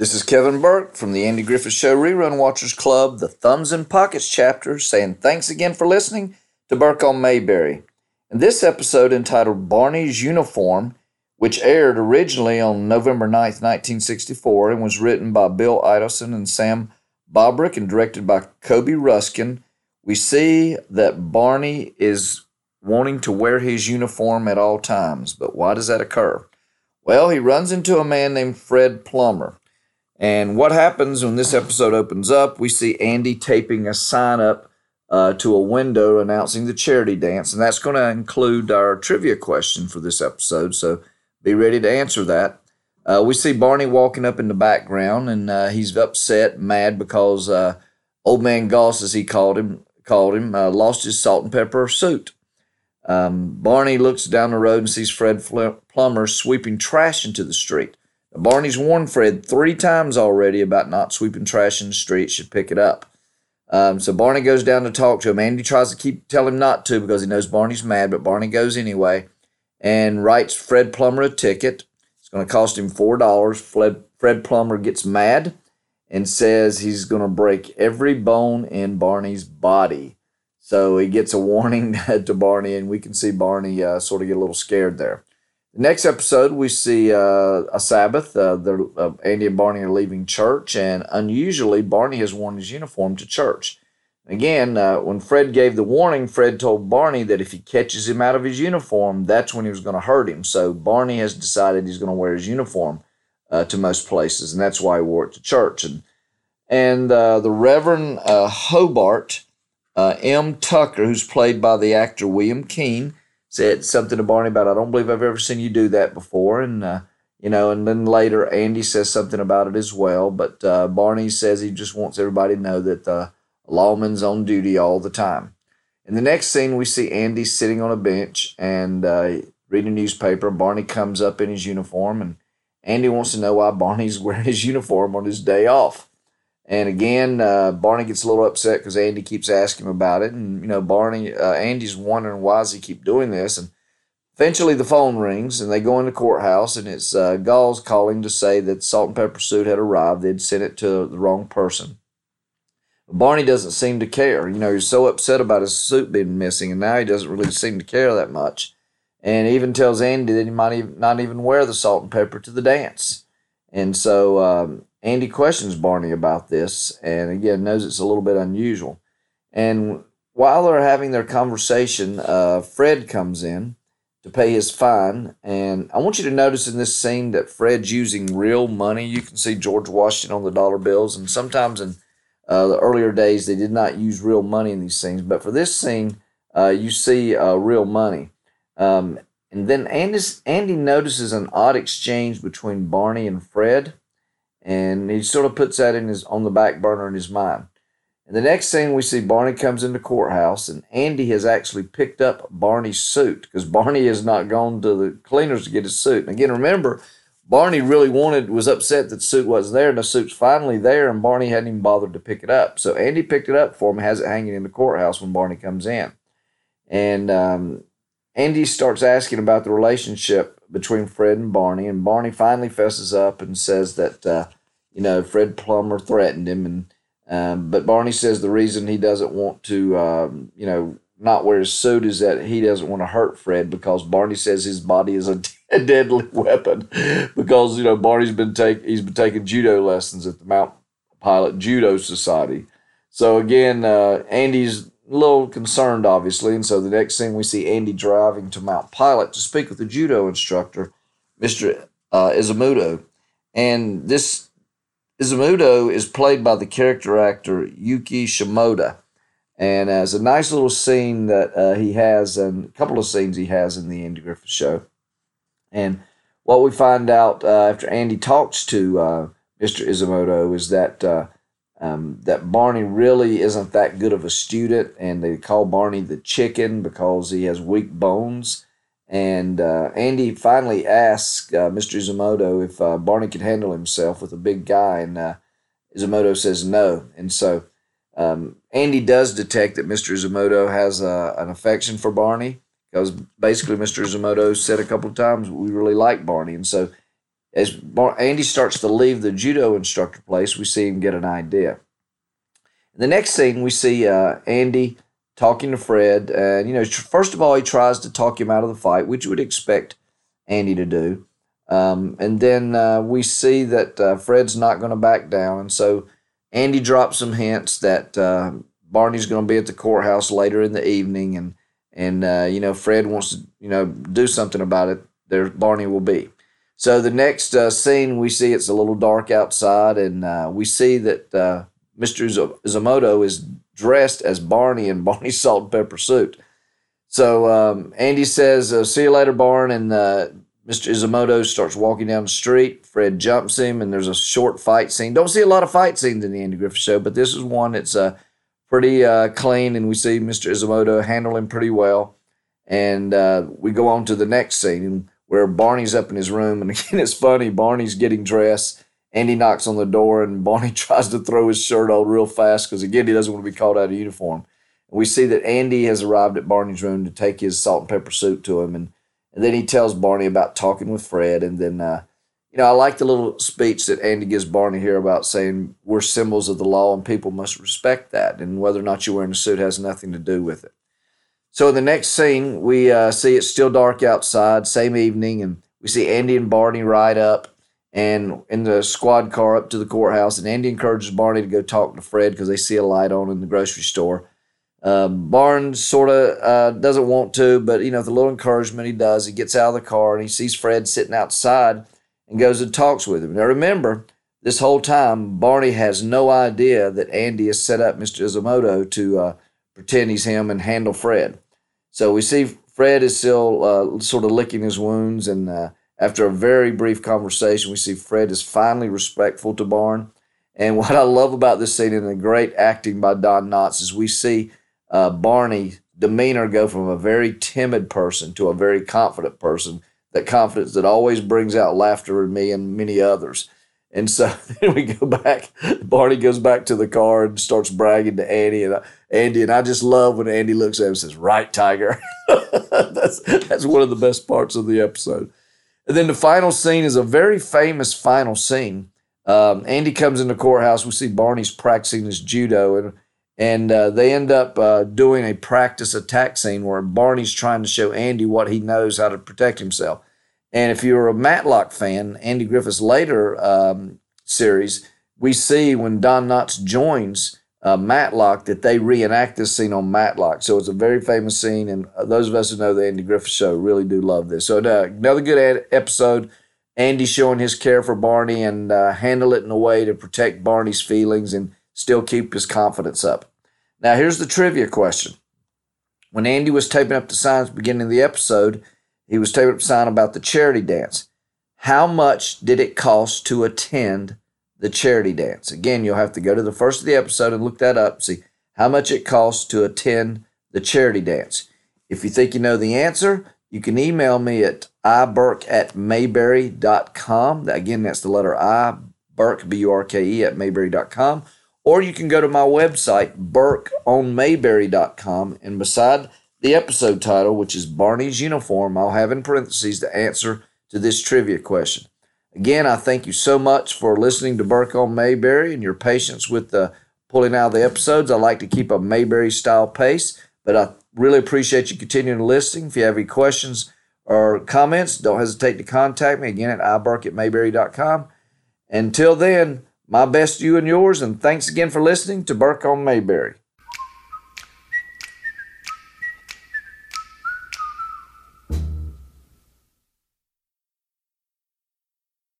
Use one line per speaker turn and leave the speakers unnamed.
This is Kevin Burke from the Andy Griffith Show Rerun Watchers Club, the Thumbs and Pockets chapter, saying thanks again for listening to Burke on Mayberry. In this episode entitled Barney's Uniform, which aired originally on November 9th, 1964, and was written by Bill Idelson and Sam Bobrick and directed by Coby Ruskin, we see that Barney is wanting to wear his uniform at all times. But why does that occur? Well, he runs into a man named Fred Plummer. And what happens when this episode opens up? We see Andy taping a sign up uh, to a window announcing the charity dance. And that's going to include our trivia question for this episode. So be ready to answer that. Uh, we see Barney walking up in the background, and uh, he's upset, mad because uh, old man Goss, as he called him, called him, uh, lost his salt and pepper suit. Um, Barney looks down the road and sees Fred Plummer sweeping trash into the street. Barney's warned Fred three times already about not sweeping trash in the street, should pick it up. Um, so Barney goes down to talk to him. Andy tries to keep tell him not to because he knows Barney's mad, but Barney goes anyway and writes Fred Plummer a ticket. It's going to cost him four dollars. Fred, Fred Plummer gets mad and says he's going to break every bone in Barney's body. So he gets a warning to Barney, and we can see Barney uh, sort of get a little scared there. Next episode, we see uh, a Sabbath. Uh, uh, Andy and Barney are leaving church, and unusually, Barney has worn his uniform to church. Again, uh, when Fred gave the warning, Fred told Barney that if he catches him out of his uniform, that's when he was going to hurt him. So Barney has decided he's going to wear his uniform uh, to most places, and that's why he wore it to church. And and uh, the Reverend Hobart M. Tucker, who's played by the actor William Keene, said something to Barney about, I don't believe I've ever seen you do that before. And, uh, you know, and then later Andy says something about it as well. But uh, Barney says he just wants everybody to know that the lawman's on duty all the time. In the next scene, we see Andy sitting on a bench and uh, reading a newspaper. Barney comes up in his uniform, and Andy wants to know why Barney's wearing his uniform on his day off. And again, uh, Barney gets a little upset because Andy keeps asking him about it, and you know, Barney, uh, Andy's wondering why does he keep doing this, and eventually the phone rings, and they go in the courthouse, and it's uh, Gauls calling to say that salt and pepper suit had arrived. They'd sent it to the wrong person. Barney doesn't seem to care. You know, he's so upset about his suit being missing, and now he doesn't really seem to care that much. And even tells Andy that he might even, not even wear the salt and pepper to the dance. And so um, Andy questions Barney about this and again knows it's a little bit unusual. And while they're having their conversation, uh, Fred comes in to pay his fine. And I want you to notice in this scene that Fred's using real money. You can see George Washington on the dollar bills. And sometimes in uh, the earlier days, they did not use real money in these scenes. But for this scene, uh, you see uh, real money. Um, and then Andy notices an odd exchange between Barney and Fred and he sort of puts that in his on the back burner in his mind. And the next thing we see Barney comes into courthouse, and Andy has actually picked up Barney's suit because Barney has not gone to the cleaners to get his suit. And again, remember, Barney really wanted was upset that the suit wasn't there, and the suit's finally there, and Barney hadn't even bothered to pick it up. So Andy picked it up for him, has it hanging in the courthouse when Barney comes in, and um, Andy starts asking about the relationship between Fred and Barney, and Barney finally fesses up and says that uh, you know Fred Plummer threatened him, and um, but Barney says the reason he doesn't want to um, you know not wear his suit is that he doesn't want to hurt Fred because Barney says his body is a, a deadly weapon because you know Barney's been take he's been taking judo lessons at the Mount Pilot Judo Society. So again, uh, Andy's a little concerned, obviously. And so the next thing we see Andy driving to Mount Pilot to speak with the judo instructor, Mr. Uh, Izumoto. And this Izumoto is played by the character actor Yuki Shimoda. And as a nice little scene that uh, he has, and a couple of scenes he has in the Andy Griffith show. And what we find out uh, after Andy talks to uh, Mr. Izumoto is that uh, um, that Barney really isn't that good of a student, and they call Barney the chicken because he has weak bones. And uh, Andy finally asks uh, Mr. Izumoto if uh, Barney could handle himself with a big guy, and uh, Izumoto says no. And so um, Andy does detect that Mr. Izumoto has uh, an affection for Barney because basically Mr. Izumoto said a couple of times we really like Barney, and so as Andy starts to leave the judo instructor place, we see him get an idea. The next scene, we see uh, Andy talking to Fred, and you know, first of all, he tries to talk him out of the fight, which you would expect Andy to do. Um, and then uh, we see that uh, Fred's not going to back down, and so Andy drops some hints that uh, Barney's going to be at the courthouse later in the evening, and and uh, you know Fred wants to you know do something about it. There, Barney will be. So the next uh, scene we see it's a little dark outside, and uh, we see that Mr. Izumoto is dressed as Barney in Barney's salt and pepper suit. So um, Andy says, "See you later, Barn," and Mr. Izumoto starts walking down the street. Fred jumps him, and there's a short fight scene. Don't see a lot of fight scenes in the Andy Griffith Show, but this is one that's uh, pretty uh, clean, and we see Mr. Izumoto handle him pretty well. And uh, we go on to the next scene where Barney's up in his room, and again, it's funny. Barney's getting dressed. Andy knocks on the door, and Barney tries to throw his shirt on real fast because, again, he doesn't want to be called out of uniform. And we see that Andy has arrived at Barney's room to take his salt and pepper suit to him, and and then he tells Barney about talking with Fred. And then, uh, you know, I like the little speech that Andy gives Barney here about saying we're symbols of the law and people must respect that. And whether or not you're wearing a suit has nothing to do with it. So in the next scene, we uh, see it's still dark outside, same evening, and we see Andy and Barney ride up and in the squad car up to the courthouse. And Andy encourages Barney to go talk to Fred because they see a light on in the grocery store. Uh, Barnes sort of uh, doesn't want to, but you know, with a little encouragement, he does. He gets out of the car and he sees Fred sitting outside and goes and talks with him. Now, remember, this whole time, Barney has no idea that Andy has set up Mr. Izumoto to uh, pretend he's him and handle Fred. So we see Fred is still uh, sort of licking his wounds, and uh, after a very brief conversation, we see Fred is finally respectful to Barn. And what I love about this scene and the great acting by Don Knotts is we see uh, Barney demeanor go from a very timid person to a very confident person. That confidence that always brings out laughter in me and many others. And so then we go back. Barney goes back to the car and starts bragging to Annie, and Andy. And I just love when Andy looks at him and says, "Right, Tiger." that's that's one of the best parts of the episode. And then the final scene is a very famous final scene. Um, Andy comes in the courthouse. We see Barney's practicing his judo, and and uh, they end up uh, doing a practice attack scene where Barney's trying to show Andy what he knows how to protect himself. And if you're a Matlock fan, Andy Griffith's later um, series, we see when Don Knotts joins uh, Matlock that they reenact this scene on Matlock. So it's a very famous scene, and uh, those of us who know the Andy Griffith Show really do love this. So uh, another good ad- episode. Andy showing his care for Barney and uh, handle it in a way to protect Barney's feelings and still keep his confidence up. Now, here's the trivia question. When Andy was taping up the signs beginning of the episode, he was taping up sign about the charity dance. How much did it cost to attend the charity dance? Again, you'll have to go to the first of the episode and look that up, see how much it costs to attend the charity dance. If you think you know the answer, you can email me at iburke at mayberry.com. Again, that's the letter I, Burke, B U R K E, at mayberry.com or you can go to my website, burkeonmayberry.com, and beside the episode title, which is Barney's Uniform, I'll have in parentheses the answer to this trivia question. Again, I thank you so much for listening to Burke on Mayberry and your patience with the pulling out of the episodes. I like to keep a Mayberry style pace, but I really appreciate you continuing to listen. If you have any questions or comments, don't hesitate to contact me again at iburke at mayberry.com. Until then, my best to you and yours, and thanks again for listening to Burke on Mayberry.